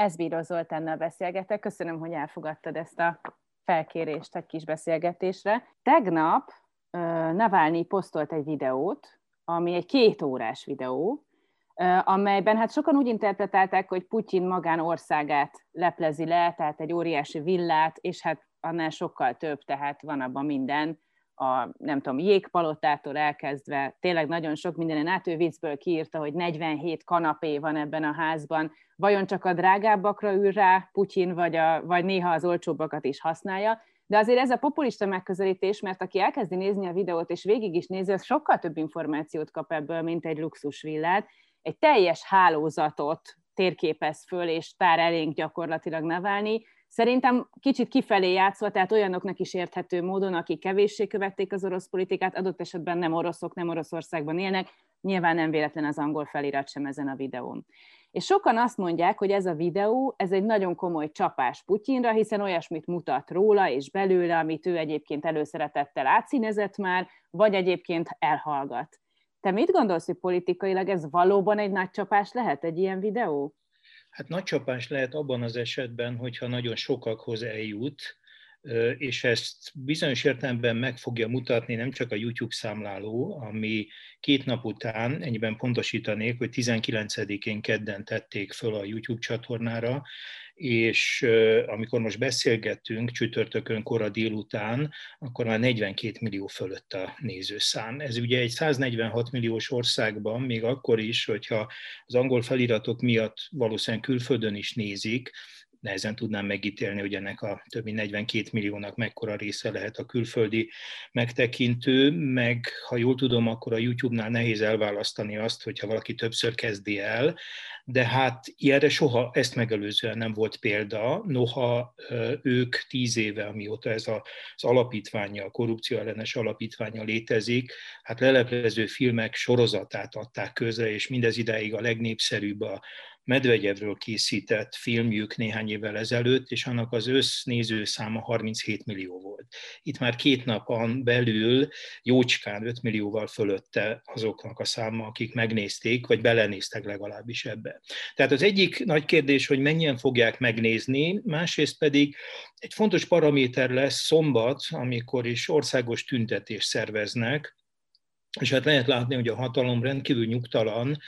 Ezbíró Zoltánnal beszélgetek. Köszönöm, hogy elfogadtad ezt a felkérést egy kis beszélgetésre. Tegnap Navalnyi posztolt egy videót, ami egy két órás videó, amelyben hát sokan úgy interpretálták, hogy Putyin magánországát leplezi le, tehát egy óriási villát, és hát annál sokkal több, tehát van abban minden, a nem tudom, jégpalotától elkezdve, tényleg nagyon sok mindenen át, ő viccből kiírta, hogy 47 kanapé van ebben a házban, vajon csak a drágábbakra ül rá Putyin, vagy, a, vagy néha az olcsóbbakat is használja, de azért ez a populista megközelítés, mert aki elkezdi nézni a videót, és végig is nézi, az sokkal több információt kap ebből, mint egy luxusvillát. Egy teljes hálózatot térképez föl, és tár elénk gyakorlatilag Navalnyi, Szerintem kicsit kifelé játszva, tehát olyanoknak is érthető módon, akik kevéssé követték az orosz politikát, adott esetben nem oroszok, nem Oroszországban élnek, nyilván nem véletlen az angol felirat sem ezen a videón. És sokan azt mondják, hogy ez a videó, ez egy nagyon komoly csapás Putyinra, hiszen olyasmit mutat róla és belőle, amit ő egyébként előszeretettel átszínezett már, vagy egyébként elhallgat. Te mit gondolsz, hogy politikailag ez valóban egy nagy csapás lehet, egy ilyen videó? Hát nagy csapás lehet abban az esetben, hogyha nagyon sokakhoz eljut, és ezt bizonyos értelemben meg fogja mutatni nem csak a YouTube számláló, ami két nap után, ennyiben pontosítanék, hogy 19-én kedden tették föl a YouTube csatornára, és amikor most beszélgettünk csütörtökön kora délután, akkor már 42 millió fölött a nézőszám. Ez ugye egy 146 milliós országban, még akkor is, hogyha az angol feliratok miatt valószínűleg külföldön is nézik, nehezen tudnám megítélni, hogy ennek a több mint 42 milliónak mekkora része lehet a külföldi megtekintő, meg ha jól tudom, akkor a YouTube-nál nehéz elválasztani azt, hogyha valaki többször kezdi el, de hát ilyenre soha ezt megelőzően nem volt példa, noha ők tíz éve, amióta ez az alapítványa, a korrupció ellenes alapítványa létezik, hát leleplező filmek sorozatát adták közre, és mindez idáig a legnépszerűbb a Medvegyevről készített filmjük néhány évvel ezelőtt, és annak az össznéző száma 37 millió volt. Itt már két napon belül jócskán 5 millióval fölötte azoknak a száma, akik megnézték, vagy belenéztek legalábbis ebbe. Tehát az egyik nagy kérdés, hogy mennyien fogják megnézni, másrészt pedig egy fontos paraméter lesz szombat, amikor is országos tüntetést szerveznek, és hát lehet látni, hogy a hatalom rendkívül nyugtalan,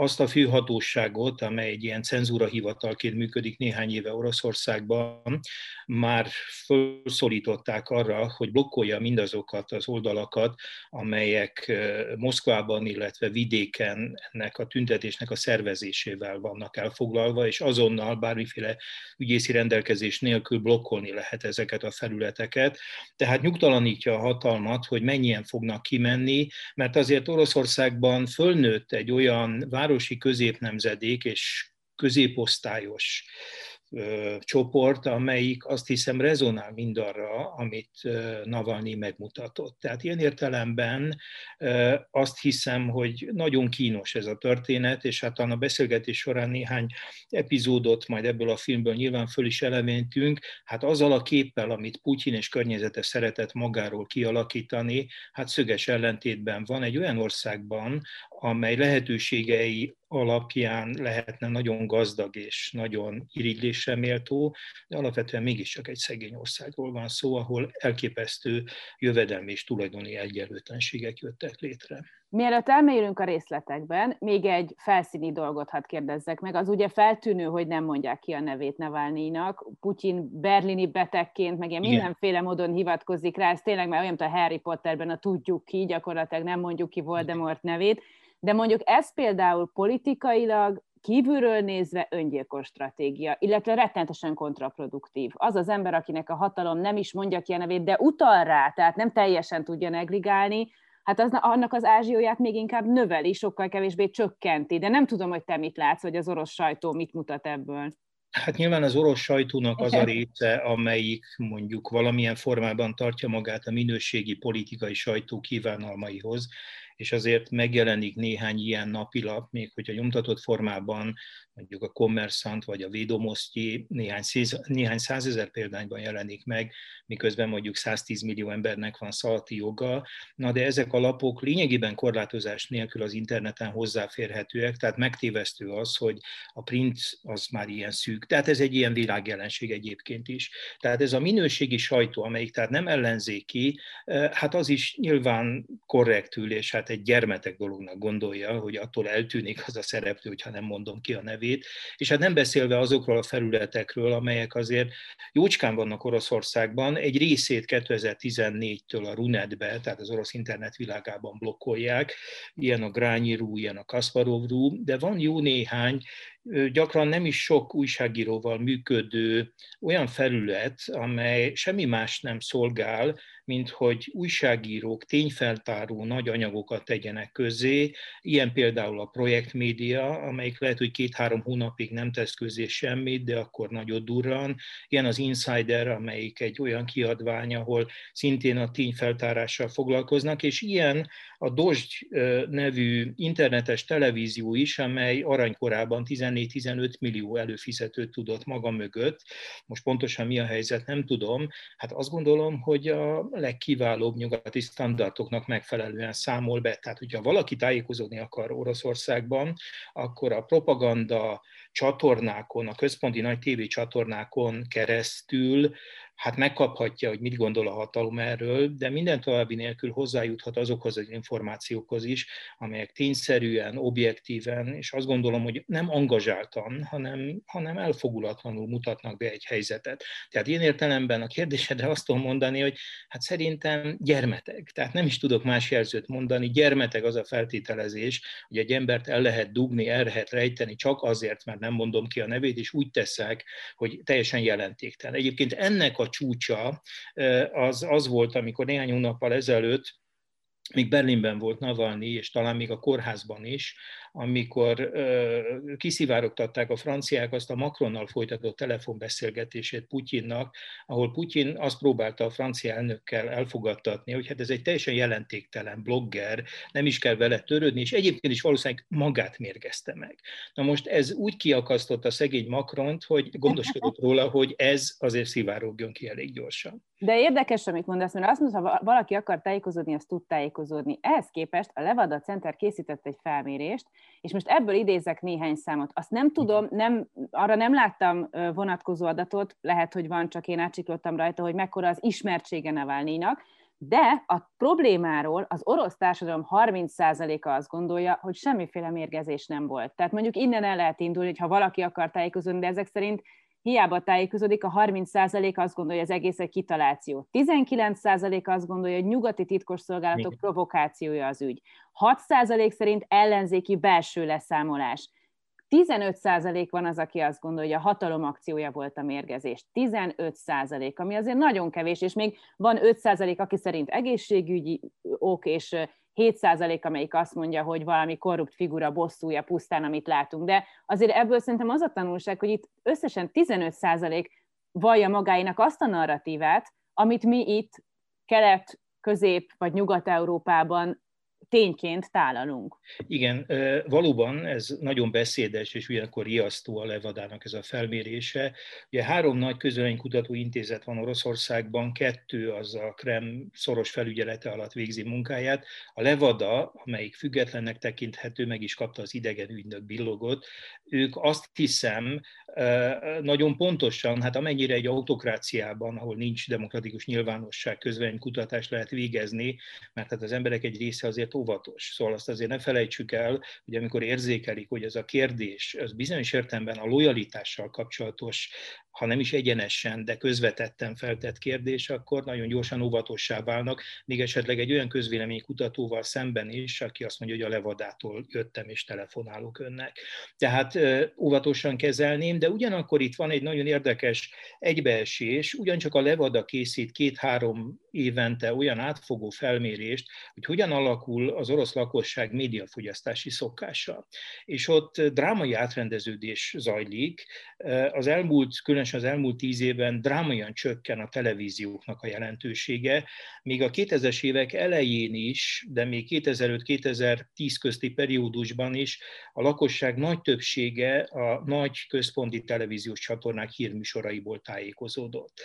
azt a főhatóságot, amely egy ilyen cenzúra hivatalként működik néhány éve Oroszországban, már felszólították arra, hogy blokkolja mindazokat az oldalakat, amelyek Moszkvában, illetve vidéken ennek a tüntetésnek a szervezésével vannak elfoglalva, és azonnal bármiféle ügyészi rendelkezés nélkül blokkolni lehet ezeket a felületeket. Tehát nyugtalanítja a hatalmat, hogy mennyien fognak kimenni, mert azért Oroszországban fölnőtt egy olyan városi középnemzedék és középosztályos csoport, amelyik azt hiszem rezonál mindarra, amit Navalnyi megmutatott. Tehát ilyen értelemben azt hiszem, hogy nagyon kínos ez a történet, és hát a beszélgetés során néhány epizódot majd ebből a filmből nyilván föl is elementünk, hát azzal a képpel, amit Putyin és környezete szeretett magáról kialakítani, hát szöges ellentétben van egy olyan országban, amely lehetőségei alapján lehetne nagyon gazdag és nagyon irigylésre méltó, de alapvetően mégiscsak egy szegény országról van szó, ahol elképesztő jövedelmi és tulajdoni egyenlőtlenségek jöttek létre. Mielőtt elmélyülünk a részletekben, még egy felszíni dolgot hadd kérdezzek meg. Az ugye feltűnő, hogy nem mondják ki a nevét Navalnyinak. Putyin berlini betegként, meg ilyen mindenféle módon hivatkozik rá. Ez tényleg már olyan, mint a Harry Potterben a tudjuk ki, gyakorlatilag nem mondjuk ki Voldemort nevét de mondjuk ez például politikailag kívülről nézve öngyilkos stratégia, illetve rettentesen kontraproduktív. Az az ember, akinek a hatalom nem is mondja ki a nevét, de utal rá, tehát nem teljesen tudja negligálni, hát az, annak az ázsióját még inkább növeli, sokkal kevésbé csökkenti. De nem tudom, hogy te mit látsz, vagy az orosz sajtó mit mutat ebből. Hát nyilván az orosz sajtónak az a része, amelyik mondjuk valamilyen formában tartja magát a minőségi politikai sajtó kívánalmaihoz, és azért megjelenik néhány ilyen napilap, még hogyha nyomtatott formában mondjuk a Kommersant vagy a Védomosztyi néhány, szíz, néhány százezer példányban jelenik meg, miközben mondjuk 110 millió embernek van szalati joga. Na de ezek a lapok lényegében korlátozás nélkül az interneten hozzáférhetőek, tehát megtévesztő az, hogy a print az már ilyen szűk. Tehát ez egy ilyen világjelenség egyébként is. Tehát ez a minőségi sajtó, amelyik tehát nem ellenzéki, hát az is nyilván korrektül, és hát egy gyermetek dolognak gondolja, hogy attól eltűnik az a szereplő, hogyha nem mondom ki a nevét, és hát nem beszélve azokról a felületekről, amelyek azért jócskán vannak Oroszországban, egy részét 2014-től a Runetbe, tehát az orosz internet világában blokkolják, ilyen a Grányi.ru, ilyen a Kasparov.ru, de van jó néhány gyakran nem is sok újságíróval működő olyan felület, amely semmi más nem szolgál, mint hogy újságírók tényfeltáró nagy anyagokat tegyenek közé, ilyen például a projektmédia, amelyik lehet, hogy két-három hónapig nem tesz közé semmit, de akkor nagyot durran, ilyen az Insider, amelyik egy olyan kiadvány, ahol szintén a tényfeltárással foglalkoznak, és ilyen a Dozsgy nevű internetes televízió is, amely aranykorában 14-15 millió előfizetőt tudott maga mögött. Most pontosan mi a helyzet, nem tudom. Hát azt gondolom, hogy a legkiválóbb nyugati standardoknak megfelelően számol be. Tehát, hogyha valaki tájékozódni akar Oroszországban, akkor a propaganda csatornákon, a központi nagy tévé csatornákon keresztül hát megkaphatja, hogy mit gondol a hatalom erről, de minden további nélkül hozzájuthat azokhoz az információkhoz is, amelyek tényszerűen, objektíven, és azt gondolom, hogy nem angazsáltan, hanem, hanem elfogulatlanul mutatnak be egy helyzetet. Tehát én értelemben a kérdésedre azt tudom mondani, hogy hát szerintem gyermeteg. Tehát nem is tudok más jelzőt mondani, gyermeteg az a feltételezés, hogy egy embert el lehet dugni, el lehet rejteni csak azért, mert nem mondom ki a nevét, és úgy teszek, hogy teljesen jelentéktelen. Egyébként ennek a csúcsa az, az volt, amikor néhány hónappal ezelőtt még Berlinben volt Navalnyi, és talán még a kórházban is, amikor kiszivárogtatták a franciák azt a Macronnal folytatott telefonbeszélgetését Putyinnak, ahol Putyin azt próbálta a francia elnökkel elfogadtatni, hogy hát ez egy teljesen jelentéktelen blogger, nem is kell vele törődni, és egyébként is valószínűleg magát mérgezte meg. Na most ez úgy kiakasztott a szegény Macront, hogy gondoskodott róla, hogy ez azért szivárogjon ki elég gyorsan. De érdekes, amit mondasz, mert azt mondod, ha valaki akar tájékozódni, azt tud tájékozódni. Ehhez képest a Levada Center készített egy felmérést, és most ebből idézek néhány számot. Azt nem tudom, nem, arra nem láttam vonatkozó adatot, lehet, hogy van, csak én átsiklottam rajta, hogy mekkora az ismertsége Navalnyinak, de a problémáról az orosz társadalom 30%-a azt gondolja, hogy semmiféle mérgezés nem volt. Tehát mondjuk innen el lehet indulni, hogy ha valaki akar tájékozódni, de ezek szerint hiába tájékozódik, a 30% azt gondolja, hogy az egész egy kitaláció. 19% azt gondolja, hogy nyugati titkosszolgálatok provokációja az ügy. 6% szerint ellenzéki belső leszámolás. 15% van az, aki azt gondolja, hogy a hatalom akciója volt a mérgezés. 15%, ami azért nagyon kevés, és még van 5%, aki szerint egészségügyi ok, és 7% amelyik azt mondja, hogy valami korrupt figura bosszúja pusztán, amit látunk. De azért ebből szerintem az a tanulság, hogy itt összesen 15% vallja magáinak azt a narratívát, amit mi itt kelet, közép vagy nyugat-európában tényként tálalunk. Igen, valóban ez nagyon beszédes, és ugyanakkor riasztó a Levadának ez a felmérése. Ugye három nagy közölénykutató intézet van Oroszországban, kettő az a Krem szoros felügyelete alatt végzi munkáját. A Levada, amelyik függetlennek tekinthető, meg is kapta az idegen ügynök billogot, ők azt hiszem nagyon pontosan, hát amennyire egy autokráciában, ahol nincs demokratikus nyilvánosság, közvéleménykutatást lehet végezni, mert hát az emberek egy része azért óvatos. Szóval azt azért ne felejtsük el, hogy amikor érzékelik, hogy ez a kérdés, az bizonyos értelemben a lojalitással kapcsolatos ha nem is egyenesen, de közvetetten feltett kérdés, akkor nagyon gyorsan óvatossá válnak, még esetleg egy olyan közvéleménykutatóval szemben is, aki azt mondja, hogy a levadától jöttem és telefonálok önnek. Tehát óvatosan kezelném, de ugyanakkor itt van egy nagyon érdekes egybeesés, ugyancsak a levada készít két-három évente olyan átfogó felmérést, hogy hogyan alakul az orosz lakosság médiafogyasztási szokása. És ott drámai átrendeződés zajlik. Az elmúlt, különösen az elmúlt tíz évben drámaian csökken a televízióknak a jelentősége, míg a 2000-es évek elején is, de még 2005-2010 közti periódusban is a lakosság nagy többsége a nagy központi televíziós csatornák hírműsoraiból tájékozódott.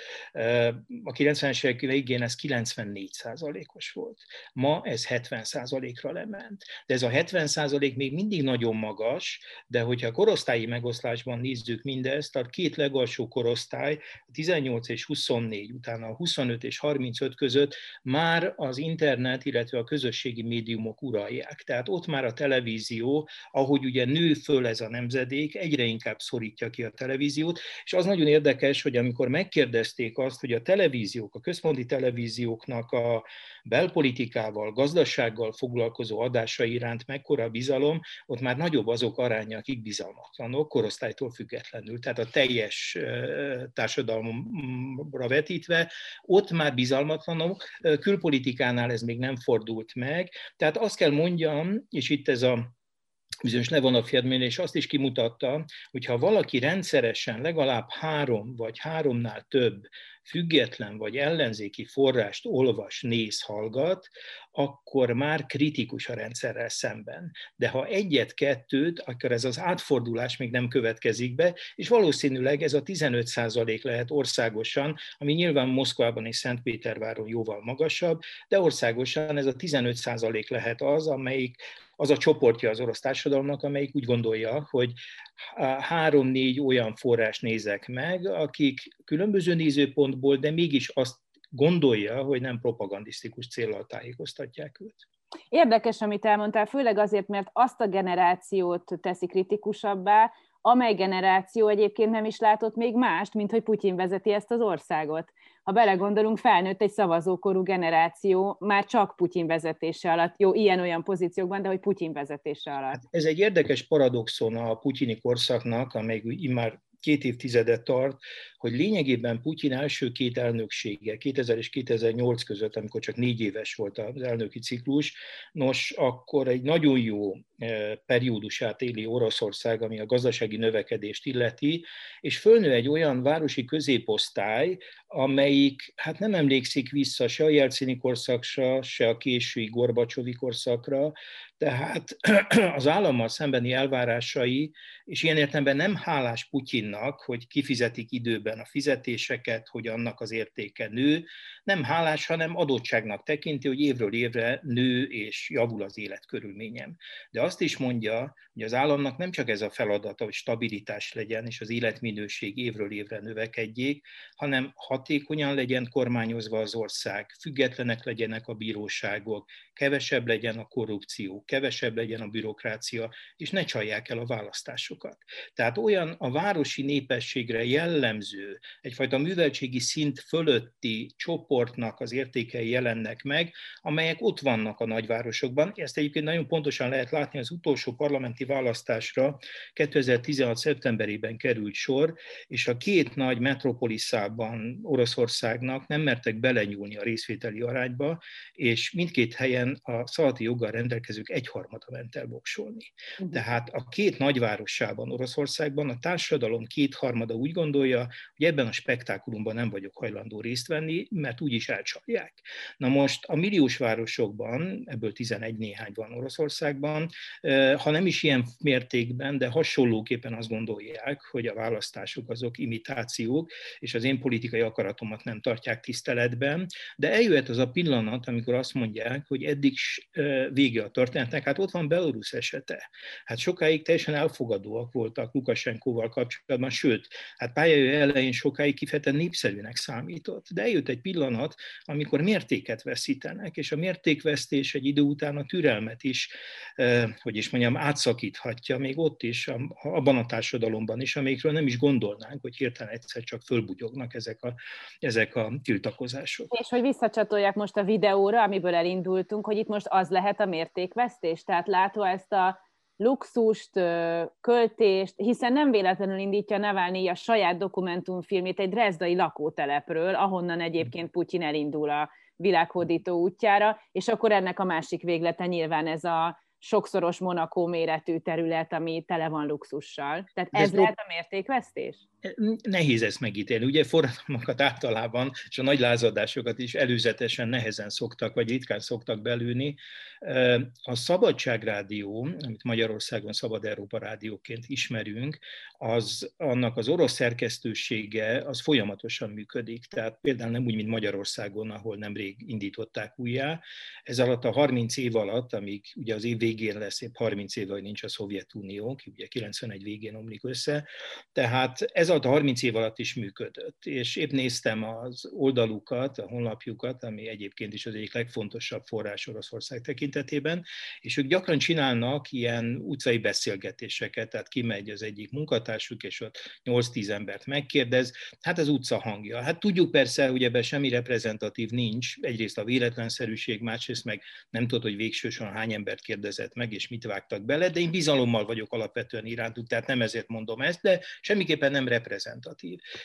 A 90-es évek végén ez 94 os volt. Ma ez 70 ra lement. De ez a 70 még még mindig nagyon magas, de hogyha korosztályi megoszlásban nézzük mindezt, a két legalsó korosztály, 18 és 24, utána a 25 és 35 között már az internet, illetve a közösségi médiumok uralják. Tehát ott már a televízió, ahogy ugye nő föl ez a nemzedék, egyre inkább szorítja ki a televíziót, és az nagyon érdekes, hogy amikor megkérdezték azt, hogy a televíziók, a központi televízióknak a belpolitikával, gazdasággal foglalkozó adásai iránt mekkora bizalom, ott már nagyobb azok aránya, akik bizalmatlanok, korosztálytól függetlenül. Tehát a teljes társadalomra vetítve, ott már bizalmatlanok, külpolitikánál ez még nem fordult meg. Tehát azt kell mondjam, és itt ez a bizonyos Levonov és azt is kimutatta, hogy ha valaki rendszeresen legalább három vagy háromnál több független vagy ellenzéki forrást olvas, néz, hallgat, akkor már kritikus a rendszerrel szemben. De ha egyet-kettőt, akkor ez az átfordulás még nem következik be, és valószínűleg ez a 15 százalék lehet országosan, ami nyilván Moszkvában és Szentpéterváron jóval magasabb, de országosan ez a 15 százalék lehet az, amelyik az a csoportja az orosz társadalomnak, amelyik úgy gondolja, hogy három-négy olyan forrás nézek meg, akik különböző nézőpontból, de mégis azt gondolja, hogy nem propagandisztikus célral tájékoztatják őt. Érdekes, amit elmondtál, főleg azért, mert azt a generációt teszi kritikusabbá, amely generáció egyébként nem is látott még mást, mint hogy Putyin vezeti ezt az országot. Ha belegondolunk, felnőtt egy szavazókorú generáció már csak Putyin vezetése alatt, jó, ilyen-olyan pozíciókban, de hogy Putyin vezetése alatt. Hát ez egy érdekes paradoxon a putyini korszaknak, amely immár két évtizedet tart, hogy lényegében Putyin első két elnöksége, 2000 és 2008 között, amikor csak négy éves volt az elnöki ciklus, nos, akkor egy nagyon jó eh, periódusát éli Oroszország, ami a gazdasági növekedést illeti, és fölnő egy olyan városi középosztály, amelyik hát nem emlékszik vissza se a Jelcini korszakra, se a késői Gorbacsovi korszakra, tehát az állammal szembeni elvárásai, és ilyen értelemben nem hálás Putyinnak, hogy kifizetik időben a fizetéseket, hogy annak az értéke nő, nem hálás, hanem adottságnak tekinti, hogy évről évre nő és javul az életkörülményem. De azt is mondja, hogy az államnak nem csak ez a feladata, hogy stabilitás legyen, és az életminőség évről évre növekedjék, hanem hatékonyan legyen kormányozva az ország, függetlenek legyenek a bíróságok, kevesebb legyen a korrupció, kevesebb legyen a bürokrácia, és ne csalják el a választásokat. Tehát olyan a városi népességre jellemző, egyfajta műveltségi szint fölötti csoportnak az értékei jelennek meg, amelyek ott vannak a nagyvárosokban. Ezt egyébként nagyon pontosan lehet látni az utolsó parlamenti választásra 2016. szeptemberében került sor, és a két nagy metropoliszában Oroszországnak nem mertek belenyúlni a részvételi arányba, és mindkét helyen a szalati joggal rendelkezők egyharmada ment el voksolni. Uh-huh. Tehát a két nagyvárosában, Oroszországban a társadalom kétharmada úgy gondolja, hogy ebben a spektákulumban nem vagyok hajlandó részt venni, mert úgyis elcsalják. Na most a milliós városokban, ebből 11 néhány van Oroszországban, ha nem is ilyen mértékben, de hasonlóképpen azt gondolják, hogy a választások azok imitációk, és az én politikai akaratomat nem tartják tiszteletben, de eljöhet az a pillanat, amikor azt mondják, hogy eddig vége a történetnek, hát ott van Belarus esete. Hát sokáig teljesen elfogadóak voltak Lukasenkóval kapcsolatban, sőt, hát pályája elején sokáig kifejezetten népszerűnek számított, de eljött egy pillanat, amikor mértéket veszítenek, és a mértékvesztés egy idő után a türelmet is, hogy is mondjam, átszakíthatja még ott is, abban a társadalomban is, amikről nem is gondolnánk, hogy hirtelen egyszer csak fölbugyognak ezek a, ezek a tiltakozások. És hogy visszacsatolják most a videóra, amiből elindultunk, hogy itt most az lehet a mértékvesztés, tehát látva ezt a luxust, költést, hiszen nem véletlenül indítja Navalnyi a saját dokumentumfilmét egy drezdai lakótelepről, ahonnan egyébként Putyin elindul a világhódító útjára, és akkor ennek a másik véglete nyilván ez a sokszoros Monaco méretű terület, ami tele van luxussal. Tehát ez, ez lehet a mértékvesztés? Nehéz ezt megítélni. Ugye forradalmakat általában, és a nagy lázadásokat is előzetesen nehezen szoktak, vagy ritkán szoktak belülni. A Szabadságrádió, amit Magyarországon Szabad Európa Rádióként ismerünk, az, annak az orosz szerkesztősége az folyamatosan működik. Tehát például nem úgy, mint Magyarországon, ahol nemrég indították újjá. Ez alatt a 30 év alatt, amíg ugye az év végén lesz épp 30 év, hogy nincs a Szovjetunió, ki ugye 91 végén omlik össze, tehát ez alatt a 30 év alatt is működött. És épp néztem az oldalukat, a honlapjukat, ami egyébként is az egyik legfontosabb forrás Oroszország tekintetében, és ők gyakran csinálnak ilyen utcai beszélgetéseket, tehát kimegy az egyik munkatársuk, és ott 8-10 embert megkérdez, hát az utca hangja. Hát tudjuk persze, hogy ebben semmi reprezentatív nincs, egyrészt a véletlenszerűség, másrészt meg nem tudod, hogy végsősorban hány embert kérdezett meg, és mit vágtak bele, de én bizalommal vagyok alapvetően irántuk, tehát nem ezért mondom ezt, de semmiképpen nem reprezentatív.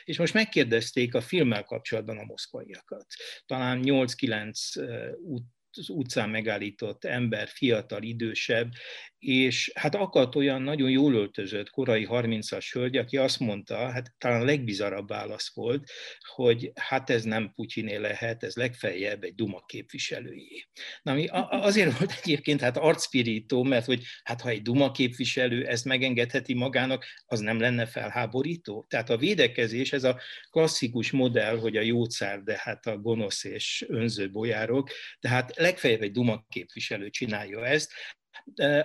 És most megkérdezték a filmmel kapcsolatban a moszkvaiakat. Talán 8-9 út az utcán megállított ember, fiatal, idősebb, és hát akadt olyan nagyon jól öltözött korai 30-as hölgy, aki azt mondta, hát talán a legbizarabb válasz volt, hogy hát ez nem Putyiné lehet, ez legfeljebb egy Duma képviselőjé. Na, ami azért volt egyébként hát arcpirító, mert hogy hát ha egy Duma képviselő ezt megengedheti magának, az nem lenne felháborító. Tehát a védekezés, ez a klasszikus modell, hogy a jócár, de hát a gonosz és önző bolyárok, tehát legfeljebb egy Duma képviselő csinálja ezt,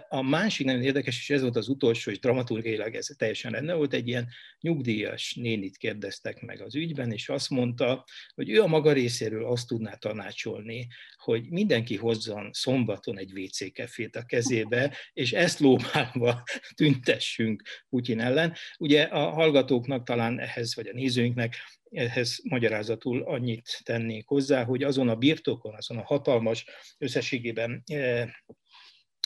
a másik nagyon érdekes, és ez volt az utolsó, és dramaturgiailag ez teljesen rendben volt, egy ilyen nyugdíjas nénit kérdeztek meg az ügyben, és azt mondta, hogy ő a maga részéről azt tudná tanácsolni, hogy mindenki hozzon szombaton egy WC kefét a kezébe, és ezt lóbálva tüntessünk Putyin ellen. Ugye a hallgatóknak talán ehhez, vagy a nézőinknek ehhez magyarázatul annyit tennék hozzá, hogy azon a birtokon, azon a hatalmas összességében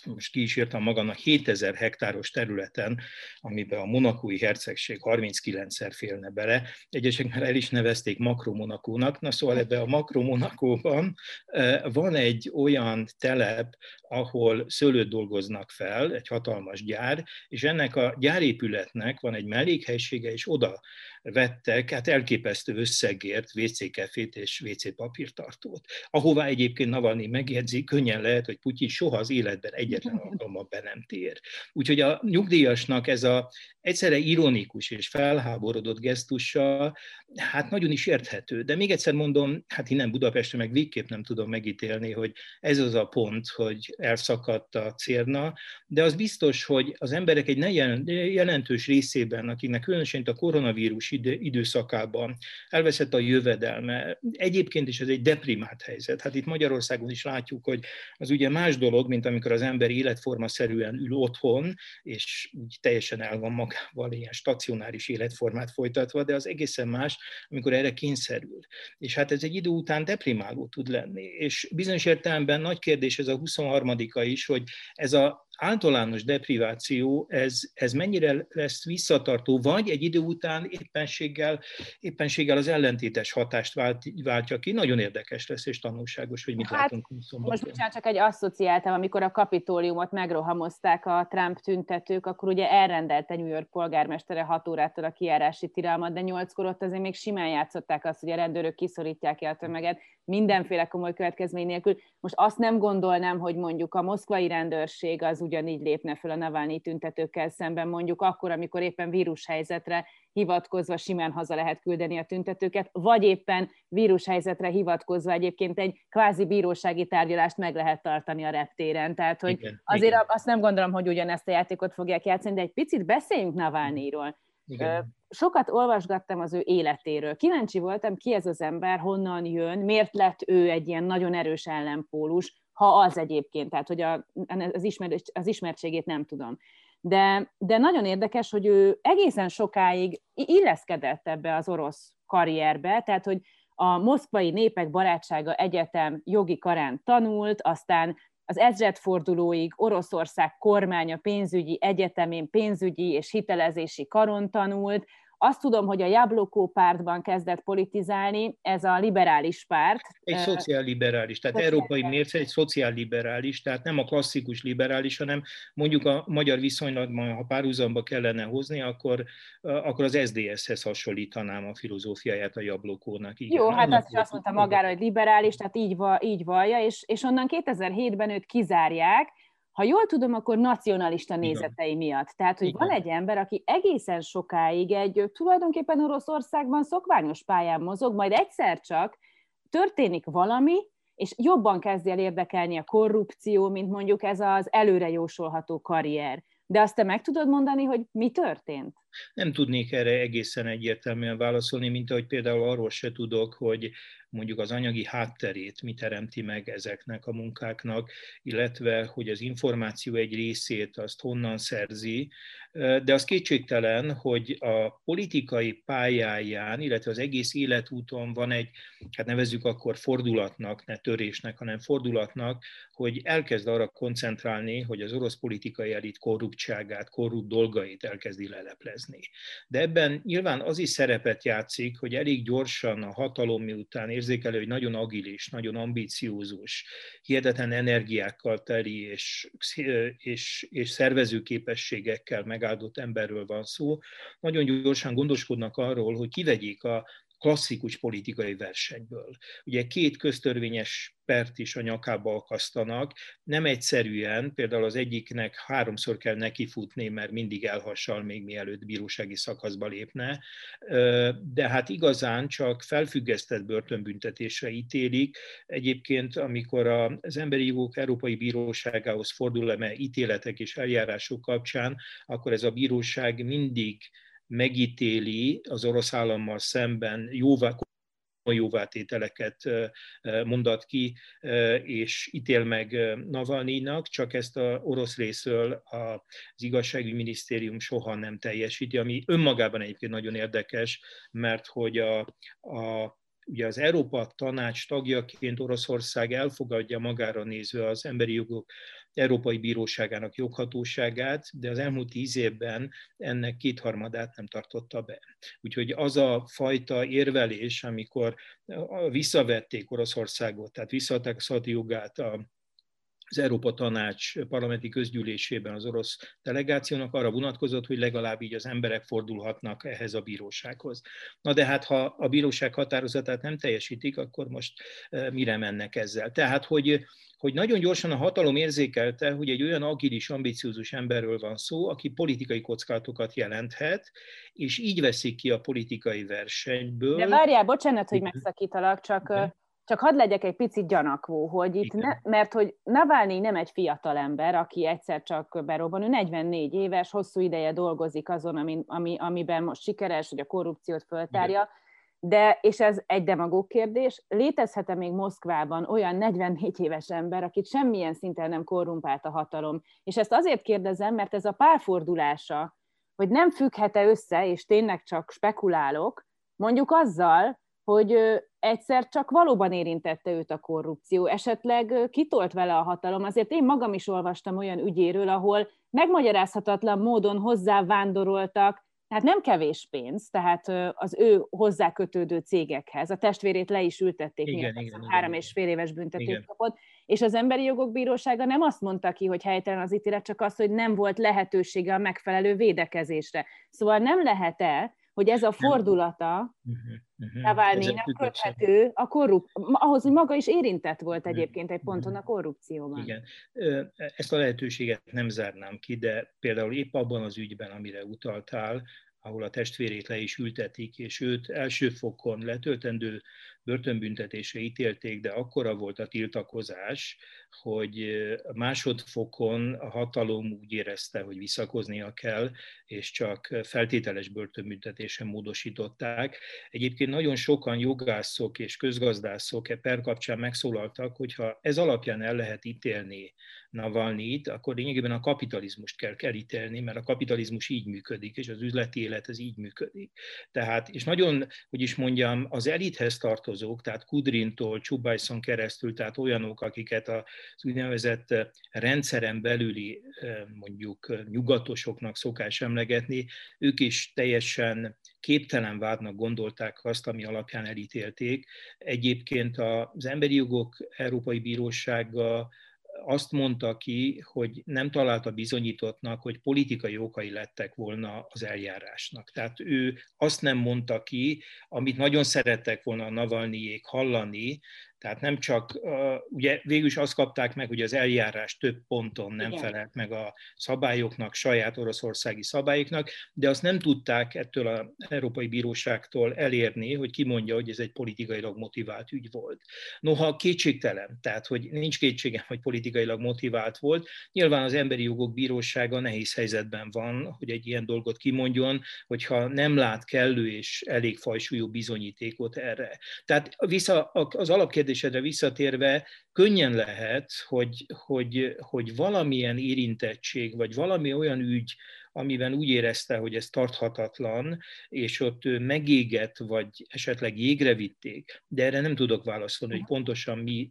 most ki is írtam magamnak, 7000 hektáros területen, amiben a monakói hercegség 39-szer félne bele. Egyesek már el is nevezték makromonakónak. Na szóval ebbe a makromonakóban van egy olyan telep, ahol szőlőt dolgoznak fel, egy hatalmas gyár, és ennek a gyárépületnek van egy mellékhelysége, és oda vettek hát elképesztő összegért WC kefét és WC papírtartót. Ahová egyébként Navalnyi megjegyzi, könnyen lehet, hogy Putyin soha az életben egyetlen alkalommal be nem tér. Úgyhogy a nyugdíjasnak ez a egyszerre ironikus és felháborodott gesztusa, hát nagyon is érthető. De még egyszer mondom, hát innen Budapestre meg végképp nem tudom megítélni, hogy ez az a pont, hogy elszakadt a cérna, de az biztos, hogy az emberek egy jelentős részében, akiknek különösen a koronavírus időszakában elveszett a jövedelme, egyébként is ez egy deprimált helyzet. Hát itt Magyarországon is látjuk, hogy az ugye más dolog, mint amikor az ember életforma szerűen ül otthon, és úgy teljesen el van magával ilyen stacionáris életformát folytatva, de az egészen más, amikor erre kényszerül. És hát ez egy idő után deprimáló tud lenni. És bizonyos értelemben nagy kérdés ez a 23 is, hogy ez a általános depriváció, ez, ez mennyire lesz visszatartó, vagy egy idő után éppenséggel, éppenséggel az ellentétes hatást vált, váltja ki. Nagyon érdekes lesz és tanulságos, hogy mit hát, látunk szombaton. Most bocsánat, csak egy asszociáltam, amikor a kapitóliumot megrohamozták a Trump tüntetők, akkor ugye elrendelte New York polgármestere 6 órától a kiárási tilalmat, de nyolckor ott azért még simán játszották azt, hogy a rendőrök kiszorítják ki a tömeget mindenféle komoly következmény nélkül. Most azt nem gondolnám, hogy mondjuk a moszkvai rendőrség az ugyanígy lépne fel a Navalnyi tüntetőkkel szemben, mondjuk akkor, amikor éppen vírushelyzetre hivatkozva simán haza lehet küldeni a tüntetőket, vagy éppen vírushelyzetre hivatkozva egyébként egy kvázi bírósági tárgyalást meg lehet tartani a reptéren. Tehát, hogy igen, azért igen. azt nem gondolom, hogy ugyanezt a játékot fogják játszani, de egy picit beszéljünk Navalnyiról. Igen. Sokat olvasgattam az ő életéről. Kíváncsi voltam, ki ez az ember, honnan jön, miért lett ő egy ilyen nagyon erős ellenpólus, ha az egyébként, tehát hogy a, az, ismer, az ismertségét nem tudom. De, de nagyon érdekes, hogy ő egészen sokáig illeszkedett ebbe az orosz karrierbe, tehát hogy a Moszkvai Népek Barátsága Egyetem jogi karán tanult, aztán az ezredfordulóig Oroszország kormánya pénzügyi egyetemén pénzügyi és hitelezési karon tanult, Azt tudom, hogy a Jablokó pártban kezdett politizálni, ez a liberális párt. Egy szociálliberális, tehát Szociál európai mérce egy szociálliberális, tehát nem a klasszikus liberális, hanem mondjuk a magyar viszonylatban, ha párhuzamba kellene hozni, akkor, akkor az SZDSZ-hez hasonlítanám a filozófiáját a Jablokónak. Igen. Jó, hát azt is azt mondta magára, hogy liberális, tehát így, így vallja, és, és onnan 2007-ben őt kizárják, ha jól tudom, akkor nacionalista nézetei miatt. Tehát, hogy Igen. van egy ember, aki egészen sokáig egy tulajdonképpen Oroszországban szokványos pályán mozog, majd egyszer csak történik valami, és jobban kezdi el érdekelni a korrupció, mint mondjuk ez az előre jósolható karrier. De azt te meg tudod mondani, hogy mi történt? Nem tudnék erre egészen egyértelműen válaszolni, mint ahogy például arról se tudok, hogy mondjuk az anyagi hátterét mi teremti meg ezeknek a munkáknak, illetve hogy az információ egy részét azt honnan szerzi, de az kétségtelen, hogy a politikai pályáján, illetve az egész életúton van egy, hát nevezzük akkor fordulatnak, ne törésnek, hanem fordulatnak, hogy elkezd arra koncentrálni, hogy az orosz politikai elit korruptságát, korrupt dolgait elkezdi leleplezni. De ebben nyilván az is szerepet játszik, hogy elég gyorsan a hatalom miután érzékelő, hogy nagyon agilis, nagyon ambiciózus, hihetetlen energiákkal teli és, és, és szervező képességekkel megáldott emberről van szó, nagyon gyorsan gondoskodnak arról, hogy kivegyék a klasszikus politikai versenyből. Ugye két köztörvényes pert is a nyakába akasztanak, nem egyszerűen, például az egyiknek háromszor kell nekifutni, mert mindig elhassal még mielőtt bírósági szakaszba lépne, de hát igazán csak felfüggesztett börtönbüntetésre ítélik. Egyébként, amikor az Emberi Jogok Európai Bíróságához fordul eme ítéletek és eljárások kapcsán, akkor ez a bíróság mindig megítéli az orosz állammal szemben jóvá, jóvátételeket mondat ki, és ítél meg Navalnyinak, csak ezt az orosz részről az igazságügyi minisztérium soha nem teljesíti, ami önmagában egyébként nagyon érdekes, mert hogy a, a ugye az Európa Tanács tagjaként Oroszország elfogadja magára nézve az emberi jogok Európai Bíróságának joghatóságát, de az elmúlt tíz évben ennek kétharmadát nem tartotta be. Úgyhogy az a fajta érvelés, amikor visszavették Oroszországot, tehát visszaadták a szati jogát a az Európa Tanács parlamenti közgyűlésében az orosz delegációnak arra vonatkozott, hogy legalább így az emberek fordulhatnak ehhez a bírósághoz. Na de hát, ha a bíróság határozatát nem teljesítik, akkor most eh, mire mennek ezzel? Tehát, hogy hogy nagyon gyorsan a hatalom érzékelte, hogy egy olyan agilis, ambiciózus emberről van szó, aki politikai kockátokat jelenthet, és így veszik ki a politikai versenyből. De várjál, bocsánat, hogy megszakítalak, csak okay csak hadd legyek egy picit gyanakvó, hogy itt, ne, mert hogy Navalnyi nem egy fiatal ember, aki egyszer csak berobban, ő 44 éves, hosszú ideje dolgozik azon, ami, ami, amiben most sikeres, hogy a korrupciót föltárja, de, és ez egy demagóg kérdés, létezhet-e még Moszkvában olyan 44 éves ember, akit semmilyen szinten nem korrumpált a hatalom? És ezt azért kérdezem, mert ez a párfordulása, hogy nem függhet-e össze, és tényleg csak spekulálok, mondjuk azzal, hogy egyszer csak valóban érintette őt a korrupció, esetleg kitolt vele a hatalom. Azért én magam is olvastam olyan ügyéről, ahol megmagyarázhatatlan módon hozzá vándoroltak, tehát nem kevés pénz, tehát az ő hozzákötődő cégekhez. A testvérét le is ültették, igen, igen, három igen. és fél éves büntetést kapott, és az Emberi Jogok Bírósága nem azt mondta ki, hogy helytelen az ítélet, csak azt, hogy nem volt lehetősége a megfelelő védekezésre. Szóval nem lehet-e, hogy ez a fordulata uh-huh, uh-huh. köthető a korrup- ahhoz, hogy maga is érintett volt egyébként egy ponton a korrupcióban. Igen. Ezt a lehetőséget nem zárnám ki, de például épp abban az ügyben, amire utaltál, ahol a testvérét le is ültetik, és őt első fokon letöltendő börtönbüntetésre ítélték, de akkora volt a tiltakozás, hogy másodfokon a hatalom úgy érezte, hogy visszakoznia kell, és csak feltételes börtönbüntetésen módosították. Egyébként nagyon sokan jogászok és közgazdászok e per kapcsán megszólaltak, hogyha ez alapján el lehet ítélni Navalnyit, akkor lényegében a kapitalizmust kell elítélni, mert a kapitalizmus így működik, és az üzleti élet ez így működik. Tehát, és nagyon, hogy is mondjam, az elithez tartozók, tehát Kudrintól, Csubajszon keresztül, tehát olyanok, akiket az úgynevezett rendszeren belüli mondjuk nyugatosoknak szokás emlegetni, ők is teljesen képtelen vádnak gondolták azt, ami alapján elítélték. Egyébként az Emberi Jogok Európai Bírósága azt mondta ki, hogy nem találta bizonyítottnak, hogy politikai okai lettek volna az eljárásnak. Tehát ő azt nem mondta ki, amit nagyon szerettek volna a Navalnyiék hallani, tehát nem csak, ugye végül is azt kapták meg, hogy az eljárás több ponton nem Igen. felelt meg a szabályoknak, saját oroszországi szabályoknak, de azt nem tudták ettől az Európai Bíróságtól elérni, hogy kimondja, hogy ez egy politikailag motivált ügy volt. Noha kétségtelen, tehát hogy nincs kétségem, hogy politikailag motivált volt, nyilván az Emberi Jogok Bírósága nehéz helyzetben van, hogy egy ilyen dolgot kimondjon, hogyha nem lát kellő és elég fajsúlyú bizonyítékot erre. Tehát vissza az alapkérdés kérdésedre visszatérve, könnyen lehet, hogy, hogy, hogy valamilyen érintettség, vagy valami olyan ügy, amiben úgy érezte, hogy ez tarthatatlan, és ott megégett, vagy esetleg jégre vitték, de erre nem tudok válaszolni, hogy pontosan mi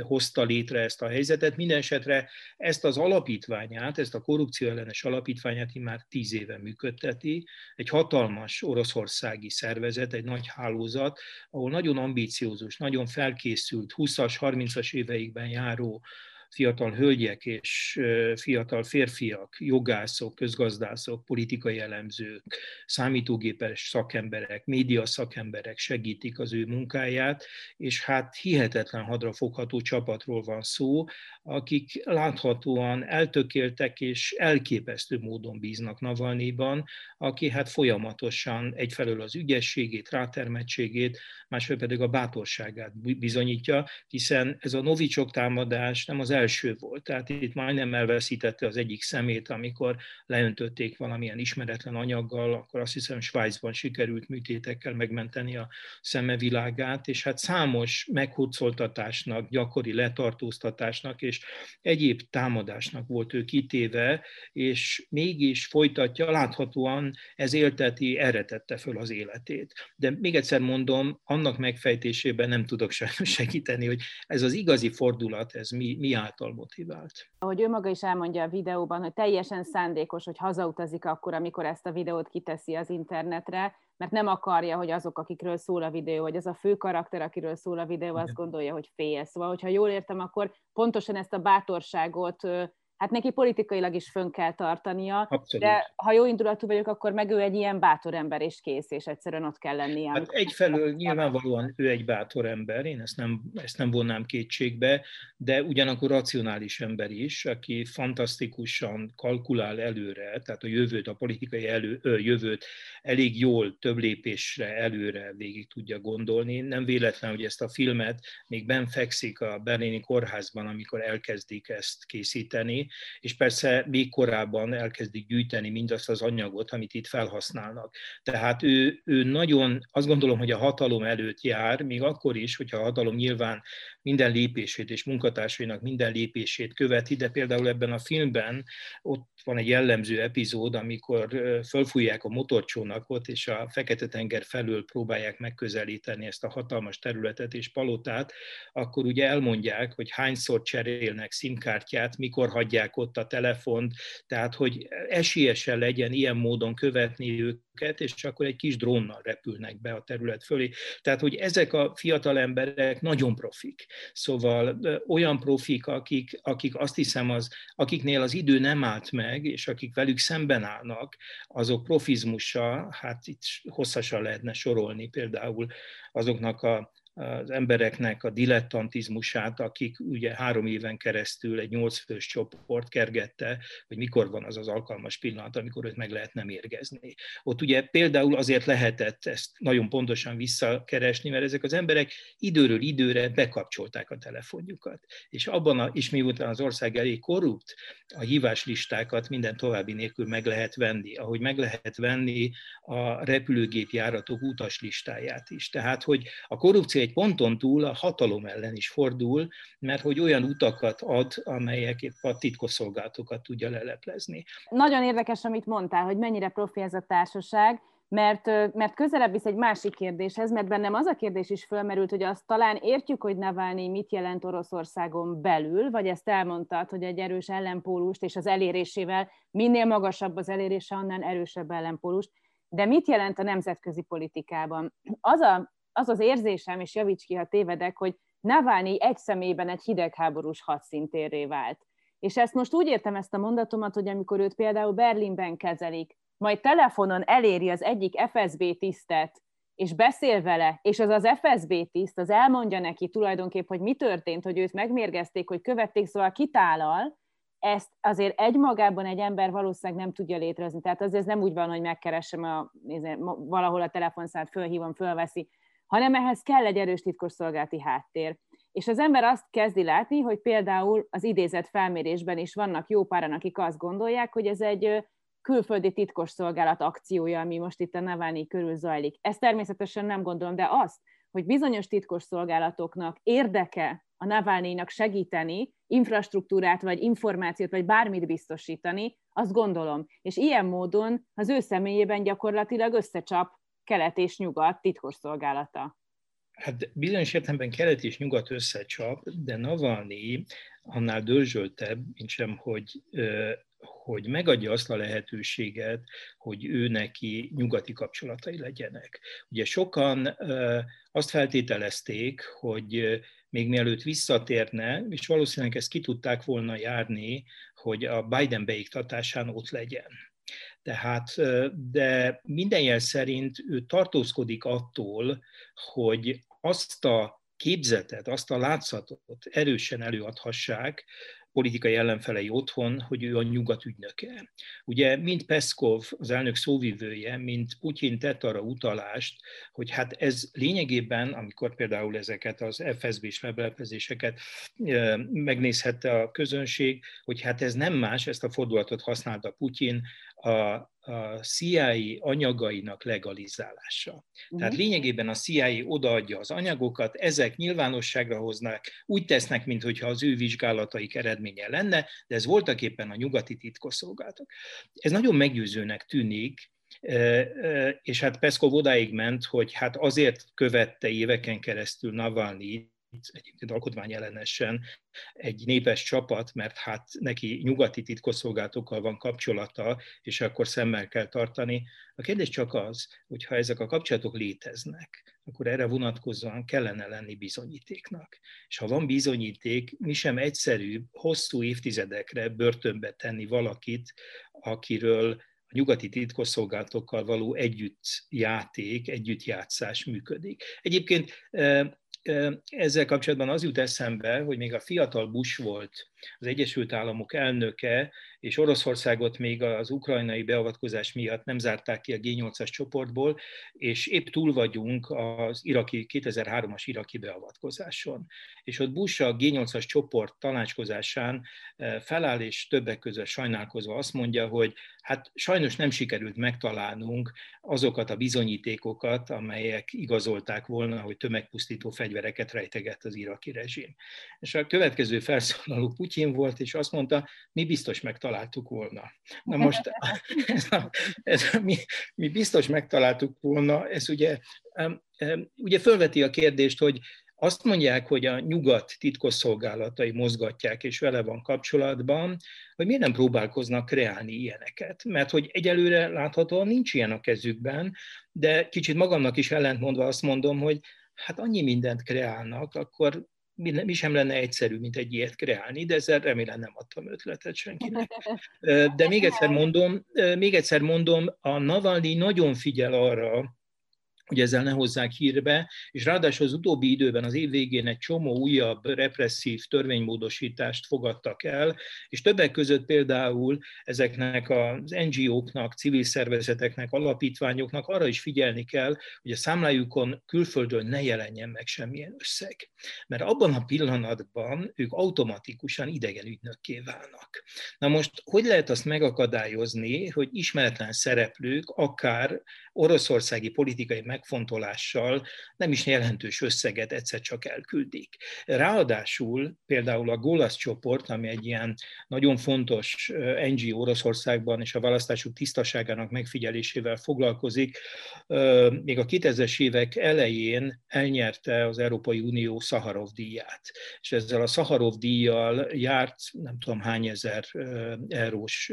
hozta létre ezt a helyzetet. Mindenesetre ezt az alapítványát, ezt a korrupció ellenes alapítványát már tíz éve működteti. Egy hatalmas oroszországi szervezet, egy nagy hálózat, ahol nagyon ambíciózus, nagyon felkészült, 20-as, 30-as éveikben járó fiatal hölgyek és fiatal férfiak, jogászok, közgazdászok, politikai elemzők, számítógépes szakemberek, média szakemberek segítik az ő munkáját, és hát hihetetlen hadrafogható csapatról van szó, akik láthatóan eltökéltek és elképesztő módon bíznak Navalnyiban, aki hát folyamatosan egyfelől az ügyességét, rátermettségét, másfelől pedig a bátorságát bizonyítja, hiszen ez a novicsok támadás nem az első volt. Tehát itt majdnem elveszítette az egyik szemét, amikor leöntötték valamilyen ismeretlen anyaggal, akkor azt hiszem Svájcban sikerült műtétekkel megmenteni a szemevilágát, és hát számos meghurcoltatásnak, gyakori letartóztatásnak és egyéb támadásnak volt ő kitéve, és mégis folytatja, láthatóan ez élteti, erre tette föl az életét. De még egyszer mondom, annak megfejtésében nem tudok sajnos segíteni, hogy ez az igazi fordulat, ez mi, mi által motivált. Ahogy ő maga is elmondja a videóban, hogy teljesen szándékos, hogy hazautazik akkor, amikor ezt a videót kiteszi az internetre, mert nem akarja, hogy azok, akikről szól a videó, vagy az a fő karakter, akiről szól a videó, azt gondolja, hogy fél. Szóval, hogyha jól értem, akkor pontosan ezt a bátorságot hát neki politikailag is fönn kell tartania, Abszolút. de ha jó indulatú vagyok, akkor meg ő egy ilyen bátor ember és kész, és egyszerűen ott kell lennie. Hát egyfelől nyilvánvalóan ő egy bátor ember, én ezt nem, ezt nem vonnám kétségbe, de ugyanakkor racionális ember is, aki fantasztikusan kalkulál előre, tehát a jövőt, a politikai elő, ö, jövőt elég jól több lépésre előre végig tudja gondolni. Nem véletlen, hogy ezt a filmet még benfekszik a berlini kórházban, amikor elkezdik ezt készíteni, és persze még korábban elkezdik gyűjteni mindazt az anyagot, amit itt felhasználnak. Tehát ő, ő nagyon, azt gondolom, hogy a hatalom előtt jár, még akkor is, hogyha a hatalom nyilván minden lépését és munkatársainak minden lépését követi, de például ebben a filmben ott van egy jellemző epizód, amikor fölfújják a motorcsónakot, és a Fekete-tenger felől próbálják megközelíteni ezt a hatalmas területet és palotát, akkor ugye elmondják, hogy hányszor cserélnek szimkártyát, mikor hagyják ott a telefont, tehát hogy esélyesen legyen ilyen módon követni őket, és akkor egy kis drónnal repülnek be a terület fölé. Tehát, hogy ezek a fiatal emberek nagyon profik. Szóval olyan profik, akik, akik azt hiszem, az, akiknél az idő nem állt meg, és akik velük szemben állnak, azok profizmusa, hát itt hosszasan lehetne sorolni például azoknak a az embereknek a dilettantizmusát, akik ugye három éven keresztül egy nyolcfős csoport kergette, hogy mikor van az az alkalmas pillanat, amikor őt meg lehetne mérgezni. Ott ugye például azért lehetett ezt nagyon pontosan visszakeresni, mert ezek az emberek időről időre bekapcsolták a telefonjukat. És abban, a, és miután az ország elég korrupt, a híváslistákat minden további nélkül meg lehet venni, ahogy meg lehet venni a repülőgépjáratok utaslistáját is. Tehát, hogy a korrupció egy ponton túl a hatalom ellen is fordul, mert hogy olyan utakat ad, amelyek épp a titkosszolgálatokat tudja leleplezni. Nagyon érdekes, amit mondtál, hogy mennyire profi ez a társaság, mert, mert közelebb visz egy másik kérdéshez, mert bennem az a kérdés is fölmerült, hogy azt talán értjük, hogy Navalnyi mit jelent Oroszországon belül, vagy ezt elmondtad, hogy egy erős ellenpólust és az elérésével minél magasabb az elérése, annál erősebb ellenpólust De mit jelent a nemzetközi politikában? Az a, az, az érzésem, és javíts ki, ha tévedek, hogy Navalnyi egy személyben egy hidegháborús hadszintérré vált. És ezt most úgy értem ezt a mondatomat, hogy amikor őt például Berlinben kezelik, majd telefonon eléri az egyik FSB tisztet, és beszél vele, és az az FSB tiszt, az elmondja neki tulajdonképp, hogy mi történt, hogy őt megmérgezték, hogy követték, szóval kitálal, ezt azért egymagában egy ember valószínűleg nem tudja létrehozni. Tehát azért ez nem úgy van, hogy megkeresem a, valahol a telefonszát, fölhívom, fölveszi, hanem ehhez kell egy erős titkosszolgálati háttér. És az ember azt kezdi látni, hogy például az idézett felmérésben is vannak jó páran, akik azt gondolják, hogy ez egy külföldi titkosszolgálat akciója, ami most itt a Navalnyi körül zajlik. Ezt természetesen nem gondolom, de azt, hogy bizonyos titkosszolgálatoknak érdeke a Navalnynak segíteni, infrastruktúrát, vagy információt, vagy bármit biztosítani, azt gondolom. És ilyen módon az ő személyében gyakorlatilag összecsap kelet és nyugat titkosszolgálata. Hát bizonyos értelemben kelet és nyugat összecsap, de Navalnyi annál dörzsöltebb, mint sem, hogy hogy megadja azt a lehetőséget, hogy ő neki nyugati kapcsolatai legyenek. Ugye sokan azt feltételezték, hogy még mielőtt visszatérne, és valószínűleg ezt ki tudták volna járni, hogy a Biden beiktatásán ott legyen. Tehát, de minden jel szerint ő tartózkodik attól, hogy azt a képzetet, azt a látszatot erősen előadhassák, politikai ellenfelei otthon, hogy ő a nyugat ügynöke. Ugye mind Peszkov, az elnök szóvivője, mint Putyin tett arra utalást, hogy hát ez lényegében, amikor például ezeket az FSB-s lebelepezéseket megnézhette a közönség, hogy hát ez nem más, ezt a fordulatot használta Putyin, a a CIA anyagainak legalizálása. Uh-huh. Tehát lényegében a CIA odaadja az anyagokat, ezek nyilvánosságra hoznak, úgy tesznek, mintha az ő vizsgálataik eredménye lenne, de ez voltak éppen a nyugati titkosszolgálatok. Ez nagyon meggyőzőnek tűnik, és hát Peszkov odáig ment, hogy hát azért követte éveken keresztül Navalnyi egyébként alkotmányellenesen egy népes csapat, mert hát neki nyugati titkosszolgálatokkal van kapcsolata, és akkor szemmel kell tartani. A kérdés csak az, hogy ha ezek a kapcsolatok léteznek, akkor erre vonatkozóan kellene lenni bizonyítéknak. És ha van bizonyíték, mi sem egyszerű hosszú évtizedekre börtönbe tenni valakit, akiről a nyugati titkosszolgálatokkal való együttjáték, együttjátszás működik. Egyébként ezzel kapcsolatban az jut eszembe, hogy még a fiatal Bush volt az Egyesült Államok elnöke, és Oroszországot még az ukrajnai beavatkozás miatt nem zárták ki a G8-as csoportból, és épp túl vagyunk az iraki, 2003-as iraki beavatkozáson. És ott Bush a G8-as csoport tanácskozásán eh, feláll, és többek között sajnálkozva azt mondja, hogy hát sajnos nem sikerült megtalálnunk azokat a bizonyítékokat, amelyek igazolták volna, hogy tömegpusztító fegyvereket rejtegett az iraki rezsim. És a következő felszólaló Putyin volt, és azt mondta, mi biztos megtaláltuk volna. Na most ez a, ez a, mi, mi biztos megtaláltuk volna, ez ugye, ugye fölveti a kérdést, hogy azt mondják, hogy a nyugat titkosszolgálatai mozgatják, és vele van kapcsolatban, hogy miért nem próbálkoznak kreálni ilyeneket. Mert hogy egyelőre láthatóan nincs ilyen a kezükben, de kicsit magamnak is ellentmondva azt mondom, hogy hát annyi mindent kreálnak, akkor mi sem lenne egyszerű, mint egy ilyet kreálni, de ezzel remélem nem adtam ötletet senkinek. De még egyszer mondom, még egyszer mondom, a Navalnyi nagyon figyel arra, hogy ezzel ne hozzák hírbe, és ráadásul az utóbbi időben az év végén egy csomó újabb represszív törvénymódosítást fogadtak el, és többek között például ezeknek az NGO-knak, civil szervezeteknek, alapítványoknak arra is figyelni kell, hogy a számlájukon külföldön ne jelenjen meg semmilyen összeg. Mert abban a pillanatban ők automatikusan idegen ügynökké válnak. Na most, hogy lehet azt megakadályozni, hogy ismeretlen szereplők, akár oroszországi politikai meg megfontolással nem is jelentős összeget egyszer csak elküldik. Ráadásul például a Gólasz csoport, ami egy ilyen nagyon fontos NGO Oroszországban és a választások tisztaságának megfigyelésével foglalkozik, még a 2000-es évek elején elnyerte az Európai Unió Szaharov díját. És ezzel a Szaharov díjjal járt nem tudom hány ezer eurós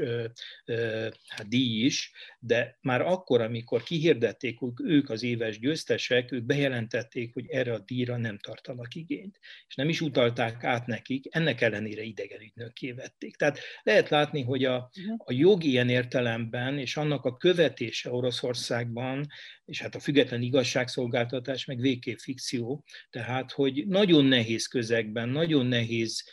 hát díj is, de már akkor, amikor kihirdették, ők az éves győztesek, ők bejelentették, hogy erre a díjra nem tartanak igényt, és nem is utalták át nekik, ennek ellenére idegen ügynökké vették. Tehát lehet látni, hogy a, mhm. a jog ilyen értelemben, és annak a követése Oroszországban, és hát a független igazságszolgáltatás meg végképp fikció, tehát hogy nagyon nehéz közegben, nagyon nehéz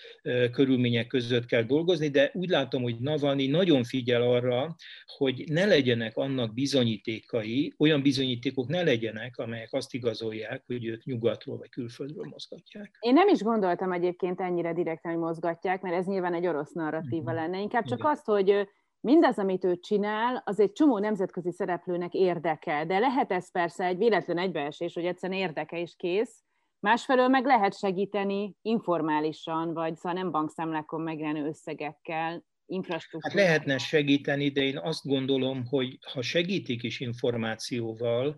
körülmények között kell dolgozni, de úgy látom, hogy Navalnyi nagyon figyel arra, hogy ne legyenek annak bizonyítékai, olyan bizonyítékok ne legyenek, amelyek azt igazolják, hogy ők nyugatról vagy külföldről mozgatják. Én nem is gondoltam egyébként ennyire direkten, hogy mozgatják, mert ez nyilván egy orosz narratíva uh-huh. lenne. Inkább csak Igen. azt, hogy mindaz, amit ő csinál, az egy csomó nemzetközi szereplőnek érdekel, de lehet ez persze egy véletlen egybeesés, hogy egyszerűen érdeke is kész, Másfelől meg lehet segíteni informálisan, vagy szóval nem bankszámlákon megjelenő összegekkel, infrastruktúrával. Hát lehetne segíteni, de én azt gondolom, hogy ha segítik is információval,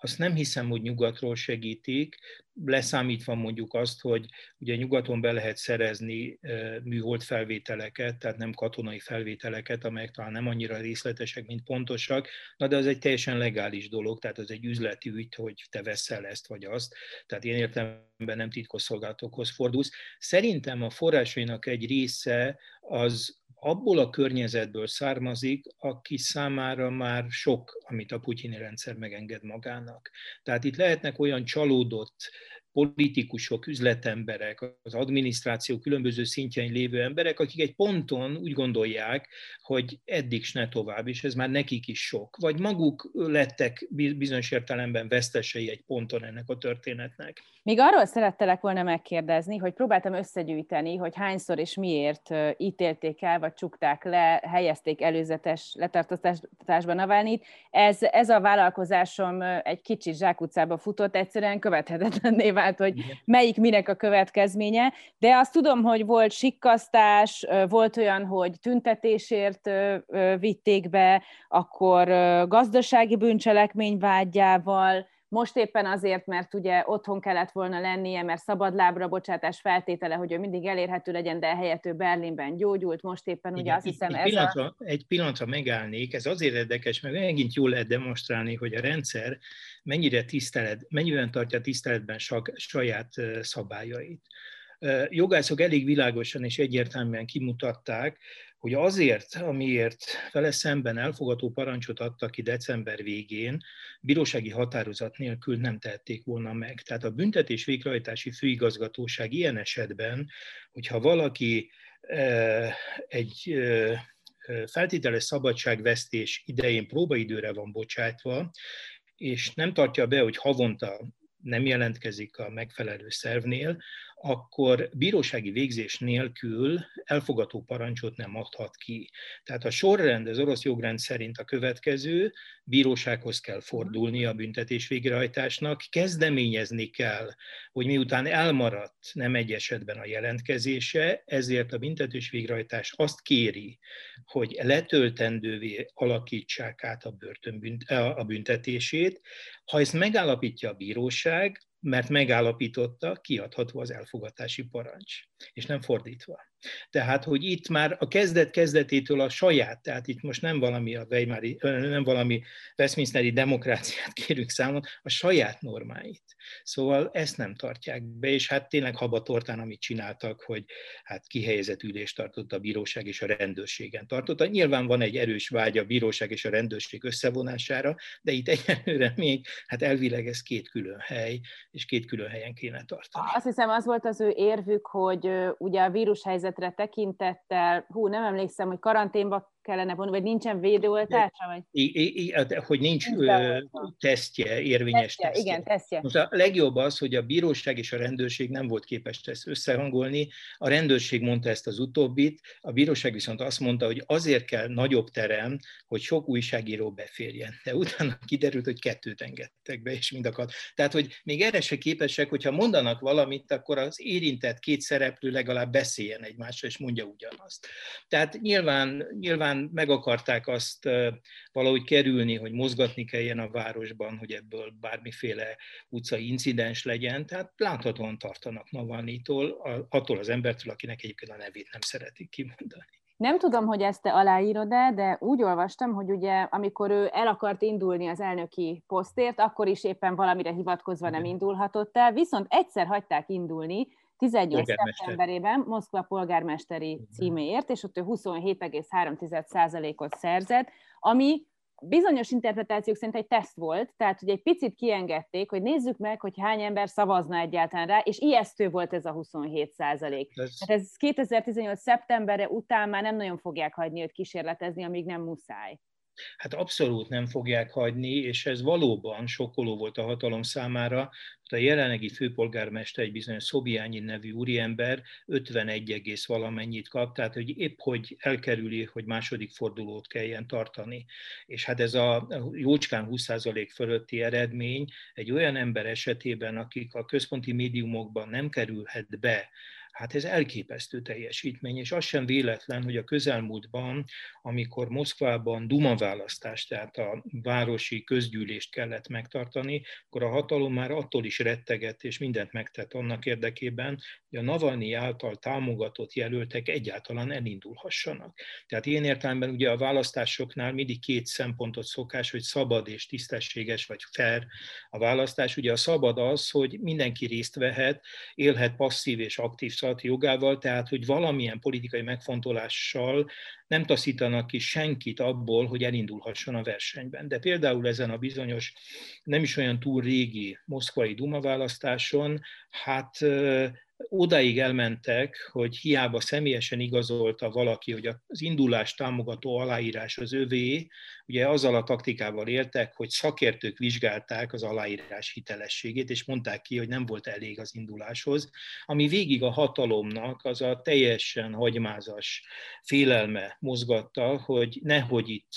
azt nem hiszem, hogy nyugatról segítik, leszámítva mondjuk azt, hogy ugye nyugaton be lehet szerezni műhold felvételeket, tehát nem katonai felvételeket, amelyek talán nem annyira részletesek, mint pontosak, na de az egy teljesen legális dolog, tehát az egy üzleti ügy, hogy te veszel ezt vagy azt, tehát én értelemben nem titkosszolgálatokhoz fordulsz. Szerintem a forrásainak egy része az abból a környezetből származik, aki számára már sok, amit a putyini rendszer megenged magának. Tehát itt lehetnek olyan csalódott politikusok, üzletemberek, az adminisztráció különböző szintjein lévő emberek, akik egy ponton úgy gondolják, hogy eddig s ne tovább, és ez már nekik is sok. Vagy maguk lettek bizonyos értelemben vesztesei egy ponton ennek a történetnek. Még arról szerettelek volna megkérdezni, hogy próbáltam összegyűjteni, hogy hányszor és miért ítélték el, vagy csukták le, helyezték előzetes letartóztatásba Navalnyit. Ez, ez a vállalkozásom egy kicsit zsákutcába futott, egyszerűen követhetetlenné vált, hogy melyik minek a következménye, de azt tudom, hogy volt sikkasztás, volt olyan, hogy tüntetésért vitték be, akkor gazdasági bűncselekmény vágyával, most éppen azért, mert ugye otthon kellett volna lennie, mert szabadlábra bocsátás feltétele, hogy ő mindig elérhető legyen, de helyett ő Berlinben gyógyult. Most éppen ugye Igen, azt hiszem egy, ez pillanatra, a... Egy pillanatra megállnék, ez azért érdekes, mert megint jól lehet demonstrálni, hogy a rendszer mennyire tisztelet, mennyiben tartja tiszteletben saját szabályait jogászok elég világosan és egyértelműen kimutatták, hogy azért, amiért vele szemben elfogató parancsot adtak ki december végén, bírósági határozat nélkül nem tették volna meg. Tehát a büntetés végrehajtási főigazgatóság ilyen esetben, hogyha valaki egy feltételes szabadságvesztés idején próbaidőre van bocsátva, és nem tartja be, hogy havonta nem jelentkezik a megfelelő szervnél, akkor bírósági végzés nélkül elfogató parancsot nem adhat ki. Tehát a sorrend az orosz jogrend szerint a következő, bírósághoz kell fordulni a büntetés végrehajtásnak, kezdeményezni kell, hogy miután elmaradt nem egy esetben a jelentkezése, ezért a büntetés végrehajtás azt kéri, hogy letöltendővé alakítsák át a, börtönbünt, a büntetését. Ha ezt megállapítja a bíróság, mert megállapította, kiadható az elfogatási parancs, és nem fordítva. Tehát, hogy itt már a kezdet kezdetétől a saját, tehát itt most nem valami a Weimári, nem valami Westminsteri demokráciát kérünk számon, a saját normáit. Szóval ezt nem tartják be, és hát tényleg habatortán, amit csináltak, hogy hát kihelyezett ülést tartott a bíróság és a rendőrségen tartotta. Nyilván van egy erős vágy a bíróság és a rendőrség összevonására, de itt egyelőre még, hát elvileg ez két külön hely, és két külön helyen kéne tartani. Azt hiszem, az volt az ő érvük, hogy ugye a vírushelyzet helyzetre tekintettel, hú, nem emlékszem, hogy karanténba kellene vonni, vagy nincsen védőoltása? Vagy? I, I, I, hogy nincs, nincs tesztje, érvényes tesztje, tesztje. Igen, tesztje. Most a legjobb az, hogy a bíróság és a rendőrség nem volt képes ezt összehangolni. A rendőrség mondta ezt az utóbbit, a bíróság viszont azt mondta, hogy azért kell nagyobb terem, hogy sok újságíró beférjen. De utána kiderült, hogy kettőt engedtek be, és mind akar. Tehát, hogy még erre se képesek, hogyha mondanak valamit, akkor az érintett két szereplő legalább beszéljen egymásra, és mondja ugyanazt. Tehát nyilván, nyilván meg akarták azt valahogy kerülni, hogy mozgatni kelljen a városban, hogy ebből bármiféle utcai incidens legyen. Tehát láthatóan tartanak Navalnyitól, attól az embertől, akinek egyébként a nevét nem szeretik kimondani. Nem tudom, hogy ezt te aláírod-e, de úgy olvastam, hogy ugye amikor ő el akart indulni az elnöki posztért, akkor is éppen valamire hivatkozva nem indulhatott el, viszont egyszer hagyták indulni, 18 szeptemberében Moszkva polgármesteri címéért, és ott ő 27,3%-ot szerzett, ami bizonyos interpretációk szerint egy teszt volt, tehát hogy egy picit kiengedték, hogy nézzük meg, hogy hány ember szavazna egyáltalán rá, és ijesztő volt ez a 27 százalék. Ez... Tehát ez 2018. szeptemberre után már nem nagyon fogják hagyni őt kísérletezni, amíg nem muszáj. Hát abszolút nem fogják hagyni, és ez valóban sokkoló volt a hatalom számára. A jelenlegi főpolgármester, egy bizonyos Szobiányi nevű úriember 51, valamennyit kap, tehát hogy épp hogy elkerüli, hogy második fordulót kelljen tartani. És hát ez a jócskán 20% fölötti eredmény egy olyan ember esetében, akik a központi médiumokban nem kerülhet be, Hát ez elképesztő teljesítmény, és az sem véletlen, hogy a közelmúltban, amikor Moszkvában Duma választást, tehát a városi közgyűlést kellett megtartani, akkor a hatalom már attól is rettegett, és mindent megtett annak érdekében, hogy a Navalnyi által támogatott jelöltek egyáltalán elindulhassanak. Tehát ilyen értelemben ugye a választásoknál mindig két szempontot szokás, hogy szabad és tisztességes vagy fair a választás. Ugye a szabad az, hogy mindenki részt vehet, élhet passzív és aktív szavazati jogával, tehát hogy valamilyen politikai megfontolással nem taszítanak ki senkit abból, hogy elindulhasson a versenyben. De például ezen a bizonyos, nem is olyan túl régi moszkvai Duma választáson, hát odaig elmentek, hogy hiába személyesen igazolta valaki, hogy az indulás támogató aláírás az övé, ugye azzal a taktikával éltek, hogy szakértők vizsgálták az aláírás hitelességét, és mondták ki, hogy nem volt elég az induláshoz, ami végig a hatalomnak az a teljesen hagymázas félelme mozgatta, hogy nehogy itt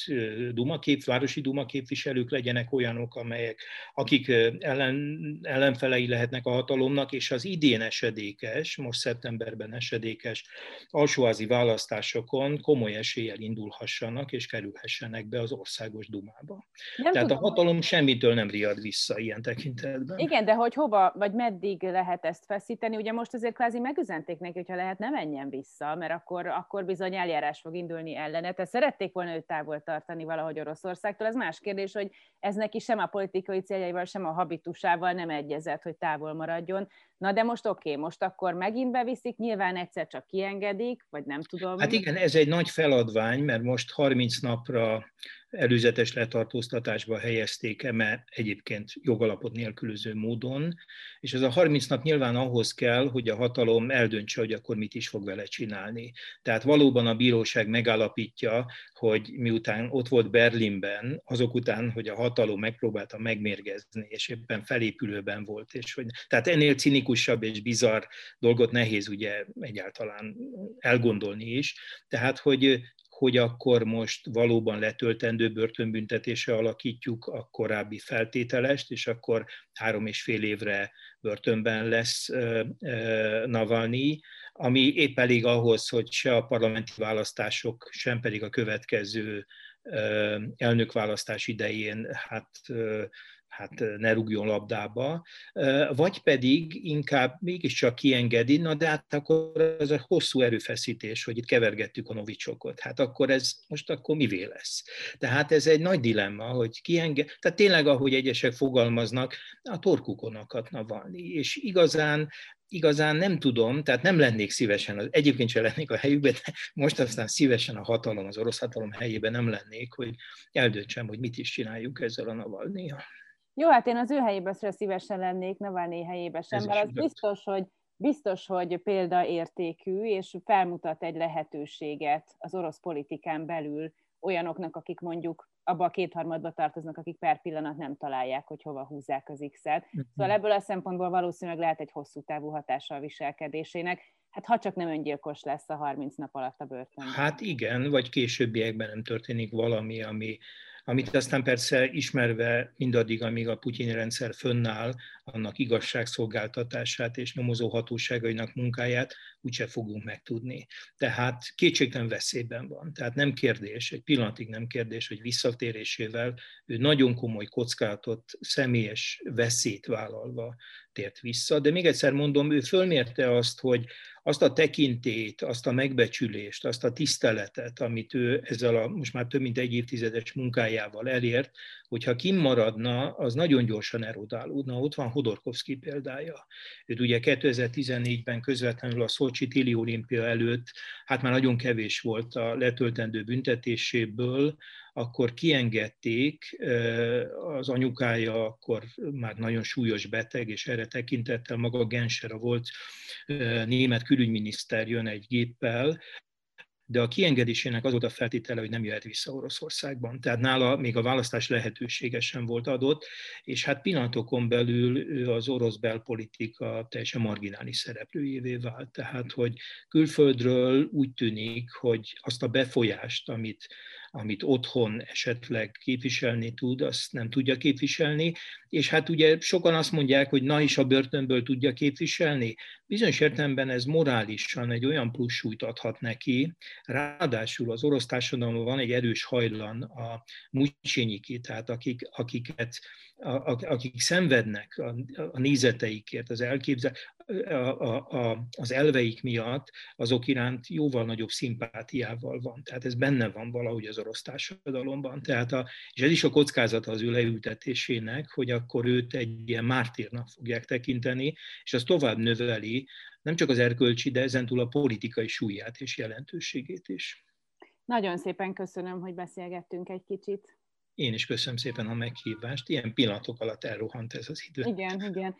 dumakép, városi dumaképviselők legyenek olyanok, amelyek, akik ellen, ellenfelei lehetnek a hatalomnak, és az idén esedékes, most szeptemberben esedékes alsóházi választásokon komoly eséllyel indulhassanak, és kerülhessenek be az országos dumába. Nem Tehát tudom, a hatalom hogy... semmitől nem riad vissza ilyen tekintetben. Igen, de hogy hova, vagy meddig lehet ezt feszíteni? Ugye most azért kvázi megüzenték neki, hogyha lehet, ne menjen vissza, mert akkor, akkor bizony eljárás fog indulni ellene. Tehát szerették volna őt távol tartani valahogy Oroszországtól. Ez más kérdés, hogy ez neki sem a politikai céljaival, sem a habitusával nem egyezett, hogy távol maradjon. Na de most oké, okay, most akkor megint beviszik, nyilván egyszer csak kiengedik, vagy nem tudom. Hát igen, ez egy nagy feladvány, mert most 30 napra előzetes letartóztatásba helyezték eme egyébként jogalapot nélkülöző módon, és ez a 30 nap nyilván ahhoz kell, hogy a hatalom eldöntse, hogy akkor mit is fog vele csinálni. Tehát valóban a bíróság megállapítja, hogy miután ott volt Berlinben, azok után, hogy a hatalom megpróbálta megmérgezni, és éppen felépülőben volt, és hogy, tehát ennél cinikusabb és bizarr dolgot nehéz ugye egyáltalán elgondolni is. Tehát, hogy hogy akkor most valóban letöltendő börtönbüntetése alakítjuk a korábbi feltételest, és akkor három és fél évre börtönben lesz Navalnyi, ami épp elég ahhoz, hogy se a parlamenti választások, sem pedig a következő elnökválasztás idején hát hát ne rúgjon labdába, vagy pedig inkább mégiscsak kiengedi, na de hát akkor ez a hosszú erőfeszítés, hogy itt kevergettük a novicsokot, hát akkor ez most akkor mivé lesz? Tehát ez egy nagy dilemma, hogy kienged, tehát tényleg ahogy egyesek fogalmaznak, a torkukon akadna valni, és igazán igazán nem tudom, tehát nem lennék szívesen, egyébként sem lennék a helyükben, de most aztán szívesen a hatalom, az orosz hatalom helyében nem lennék, hogy eldöntsem, hogy mit is csináljuk ezzel a Navalnyjal. Jó, hát én az ő helyében szívesen lennék, Navalnyi helyében sem, mert az biztos, hogy biztos, hogy példaértékű, és felmutat egy lehetőséget az orosz politikán belül olyanoknak, akik mondjuk abba a kétharmadba tartoznak, akik per pillanat nem találják, hogy hova húzzák az X-et. Uh-huh. Szóval ebből a szempontból valószínűleg lehet egy hosszú távú hatása a viselkedésének. Hát ha csak nem öngyilkos lesz a 30 nap alatt a börtönben. Hát igen, vagy későbbiekben nem történik valami, ami, amit aztán persze ismerve mindaddig, amíg a putyini rendszer fönnáll, annak igazságszolgáltatását és nyomozó hatóságainak munkáját úgyse fogunk megtudni. Tehát kétségtelen veszélyben van. Tehát nem kérdés, egy pillanatig nem kérdés, hogy visszatérésével ő nagyon komoly kockázatot, személyes veszélyt vállalva tért vissza. De még egyszer mondom, ő fölmérte azt, hogy azt a tekintét, azt a megbecsülést, azt a tiszteletet, amit ő ezzel a most már több mint egy évtizedes munkájával elért, hogyha kimaradna, az nagyon gyorsan erodálódna. Ott van Hodorkovszki példája. Őt ugye 2014-ben közvetlenül a Szolcsi Téli olimpia előtt, hát már nagyon kevés volt a letöltendő büntetéséből, akkor kiengedték, az anyukája akkor már nagyon súlyos beteg, és erre tekintettel maga Genscher, volt német külügyminiszter jön egy géppel, de a kiengedésének az volt a feltétele, hogy nem jöhet vissza Oroszországban. Tehát nála még a választás lehetősége sem volt adott, és hát pillanatokon belül ő az orosz belpolitika teljesen marginális szereplőjévé vált. Tehát, hogy külföldről úgy tűnik, hogy azt a befolyást, amit amit otthon esetleg képviselni tud, azt nem tudja képviselni, és hát ugye sokan azt mondják, hogy na is a börtönből tudja képviselni. Bizonyos értelemben ez morálisan egy olyan pluszsúlyt adhat neki, ráadásul az orosz társadalomban van egy erős hajlan a mucsényiki, tehát akik, akiket, akik szenvednek a, a nézeteikért, az elképzel, a, a, az elveik miatt, azok iránt jóval nagyobb szimpátiával van. Tehát ez benne van valahogy az orosz társadalomban. Tehát a, és ez is a kockázata az ő leültetésének, hogy akkor őt egy ilyen mártírnak fogják tekinteni, és az tovább növeli nem csak az erkölcsi, de ezentúl a politikai súlyát és jelentőségét is. Nagyon szépen köszönöm, hogy beszélgettünk egy kicsit. Én is köszönöm szépen a meghívást. Ilyen pillanatok alatt elrohant ez az idő. Igen, igen.